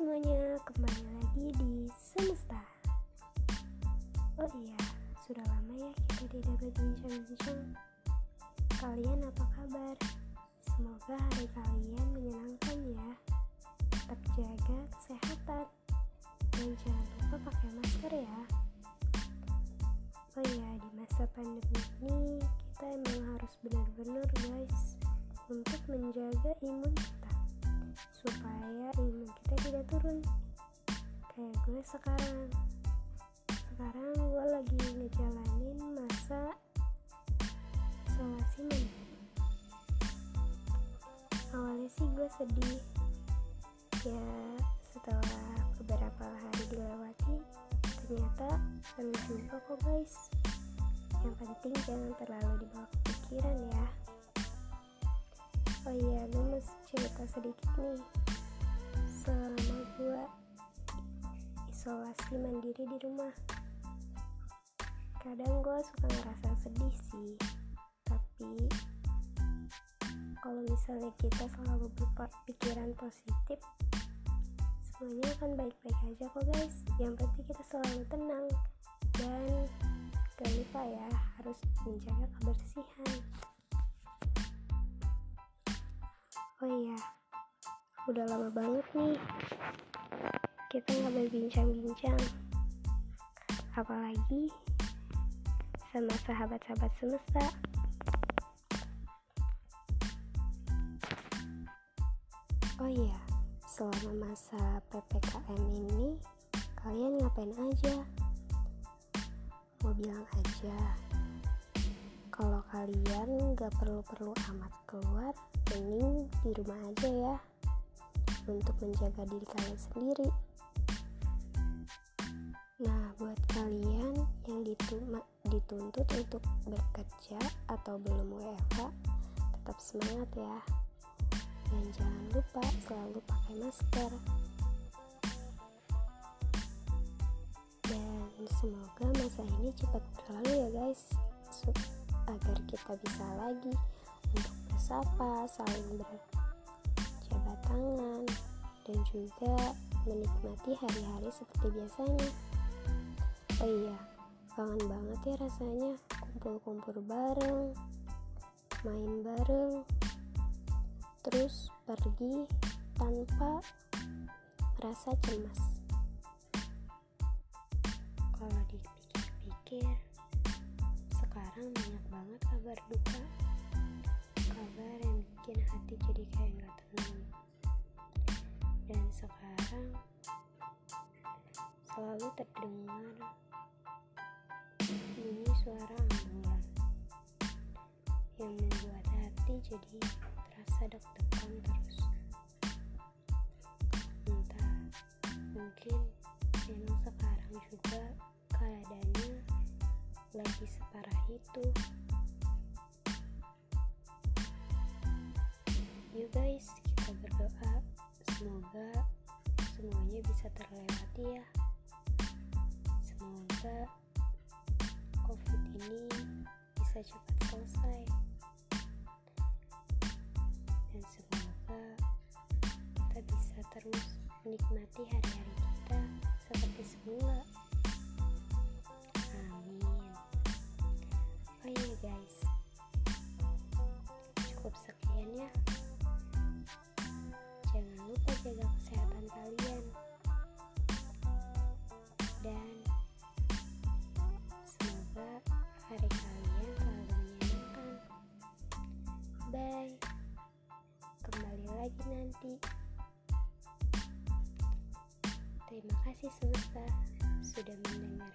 semuanya, kembali lagi di Semesta. Oh iya, sudah lama ya kita tidak berbincang-bincang. Kalian apa kabar? Semoga hari kalian menyenangkan ya. Tetap jaga kesehatan dan jangan lupa pakai masker ya. Oh iya, di masa pandemi ini kita emang harus benar-benar guys untuk menjaga imun tidak turun. Kayak gue sekarang. Sekarang gue lagi ngejalanin masa isolasi mandiri awalnya sih gue sedih. Ya setelah beberapa hari dilewati ternyata seru juga kok guys. Yang penting jangan terlalu dibawa kepikiran ya. Oh iya gue mau cerita sedikit nih selama gue isolasi mandiri di rumah. Kadang gue suka ngerasa sedih sih tapi kalau misalnya kita selalu berpikiran positif semuanya akan baik-baik aja kok guys. Yang penting kita selalu tenang dan gak lupa ya harus menjaga kebersihan. Oh iya, udah lama banget nih kita nggak berbincang-bincang, apalagi sama sahabat-sahabat semesta. Oh iya, selama masa PPKM ini kalian ngapain aja? Mau bilang aja, kalau kalian gak perlu-perlu amat keluar, mending di rumah aja ya untuk menjaga diri kalian sendiri. Nah, buat kalian yang dituntut untuk bekerja atau belum WFH, tetap semangat ya. Dan jangan lupa selalu pakai masker. Dan semoga masa ini cepat berlalu ya guys, agar kita bisa lagi untuk bersapa, saling berjabat tangan, dan juga menikmati hari-hari seperti biasanya. Oh iya, kangen banget ya rasanya kumpul-kumpul bareng, main bareng, terus pergi tanpa merasa cemas. Kalau dipikir-pikir, sekarang banyak banget kabar duka kabar yang bikin hati jadi kayak gak tenang dan sekarang selalu terdengar bunyi suara ambulan yang membuat hati jadi terasa deg-degan terus. Entah mungkin memang sekarang juga keadaannya lagi separah itu. Yuk guys kita berdoa semoga semuanya bisa terlewati ya. Semoga covid ini bisa cepat selesai. Dan semoga kita bisa terus menikmati hari-hari lagi nanti. Terima kasih semesta sudah mendengar.